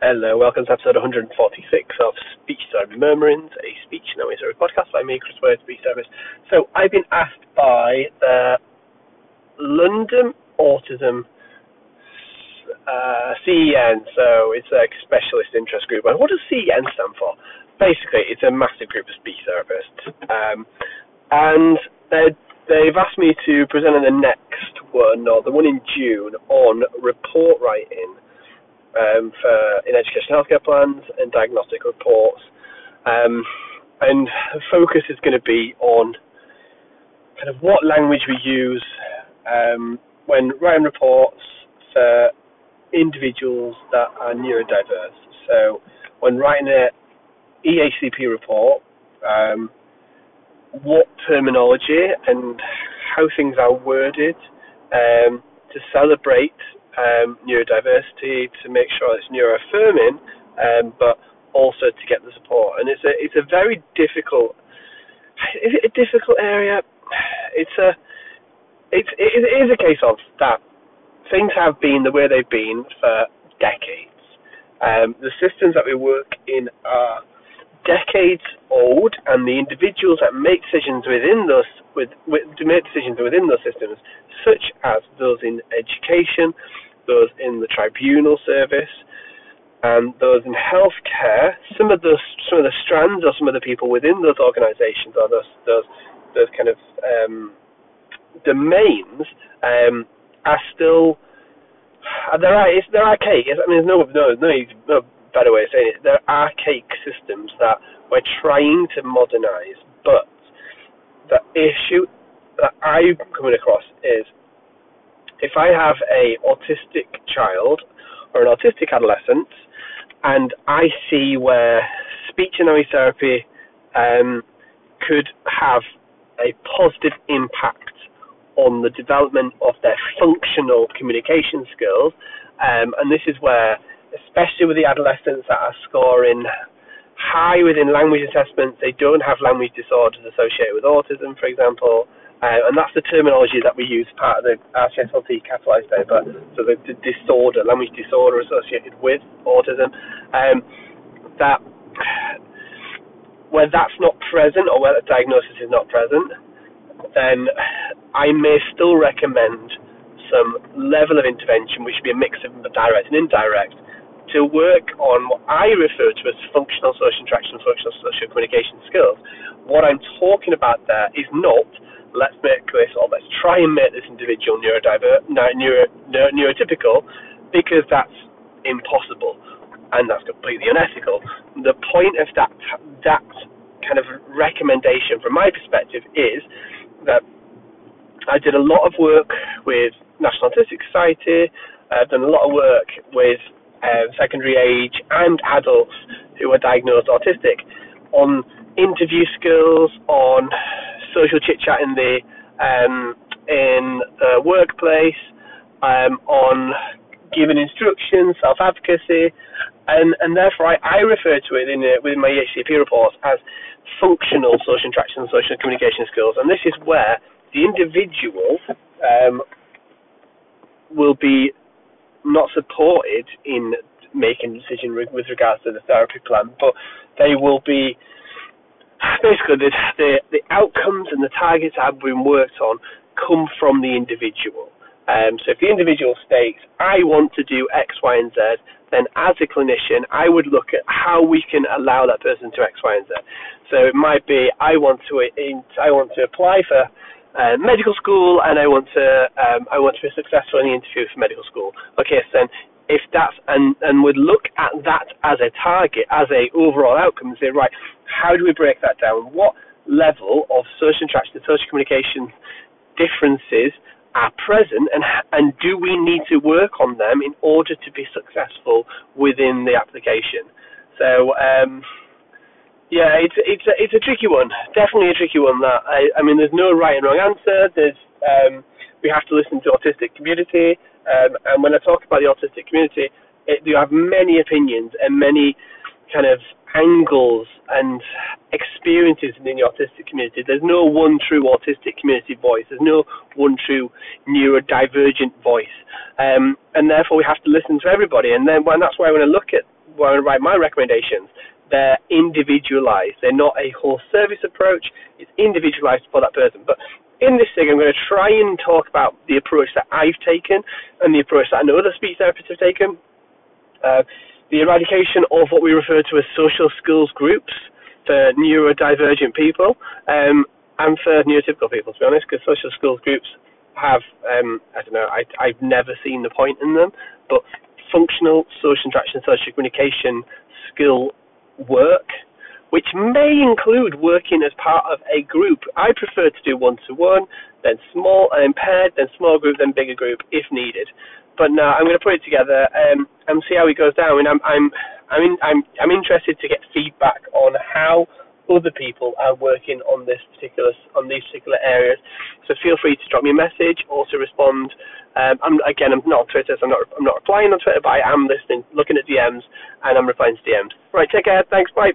Hello, welcome to episode 146 of Speech Therapy Murmurings, a speech noise podcast by me, Chris Word, Speech Therapist. So, I've been asked by the London Autism uh, CEN, so it's a specialist interest group. And what does CEN stand for? Basically, it's a massive group of speech therapists. Um, and they've asked me to present in the next one, or the one in June, on report writing um, for in education healthcare plans and diagnostic reports. Um, and the focus is going to be on kind of what language we use um, when writing reports for individuals that are neurodiverse. So when writing an EHCP report, um, what terminology and how things are worded um, to celebrate um, neurodiversity to make sure it's neuroaffirming, um, but also to get the support. And it's a it's a very difficult is it a difficult area? It's a it's it is a case of that things have been the way they've been for decades. Um, the systems that we work in are decades old, and the individuals that make decisions within those with, with to make decisions within those systems, such as those in education, those in the tribunal service, and those in healthcare. Some of those some of the strands or some of the people within those organisations or those those those kind of um, domains um, are still they're they're archaic. I mean, there's no no no no better way of saying it. They're archaic systems that we're trying to modernise, but the issue that I'm coming across is if I have a autistic child or an autistic adolescent, and I see where speech and noise therapy um, could have a positive impact on the development of their functional communication skills, um, and this is where, especially with the adolescents that are scoring high within language assessments, they don't have language disorders associated with autism, for example. Uh, and that's the terminology that we use part of the RCSLT CATALISE paper. So the, the disorder, language disorder associated with autism, um, that where that's not present or where the diagnosis is not present, then I may still recommend some level of intervention, which would be a mix of direct and indirect, to work on what I refer to as functional social interaction, functional social communication skills. What I'm talking about there is not let's make this or let's try and make this individual neurodiver- neuro, neuro, neurotypical because that's impossible and that's completely unethical. The point of that that kind of recommendation from my perspective is that I did a lot of work with National Autistic Society. I've done a lot of work with uh, secondary age and adults who are diagnosed autistic on interview skills, on social chit chat in the um, in the workplace, um, on giving instructions, self advocacy, and and therefore I, I refer to it in uh, within my EHCP reports as functional social interaction and social communication skills, and this is where the individual um, will be not supported in making a decision with regards to the therapy plan, but they will be basically the, the, the outcomes and the targets that have been worked on come from the individual. Um, so if the individual states, I want to do X, Y, and Z, then as a clinician, I would look at how we can allow that person to X, Y, and Z. So it might be, I want to, I want to apply for uh, medical school, and I want to, um, I want to be successful in the interview for medical school. Okay, so then if that's and and would look at that as a target, as a overall outcome, and say, right, how do we break that down? What level of social interaction and social communication differences are present, and and do we need to work on them in order to be successful within the application? So. Um, yeah, it's it's a, it's a tricky one. Definitely a tricky one. That I, I mean, there's no right and wrong answer. There's um, we have to listen to autistic community. Um, and when I talk about the autistic community, it, you have many opinions and many kind of angles and experiences in the autistic community. There's no one true autistic community voice. There's no one true neurodivergent voice. Um, and therefore, we have to listen to everybody. And then, that's why I look at when I write my recommendations, they're individualized. They're not a whole service approach. It's individualized for that person. But in this thing, I'm going to try and talk about the approach that I've taken and the approach that I know other speech therapists have taken. Uh, the eradication of what we refer to as social skills groups for neurodivergent people um, and for neurotypical people, to be honest, because social skills groups have, um, I don't know, I, I've never seen the point in them, but functional social interaction, social communication skill work which may include working as part of a group. I prefer to do one to one, then small and paired, then small group, then bigger group if needed. But now I'm going to put it together um, and see how it goes down. And I'm I'm I'm in, I'm I'm interested to get feedback on how other people are working on this particular on these particular areas. So feel free to drop me a message or to respond. Um, I'm again I'm not on Twitter, so I'm not I'm not replying on Twitter, but I am listening, looking at DMs, and I'm replying to DMs. Right, take care. Thanks. Bye.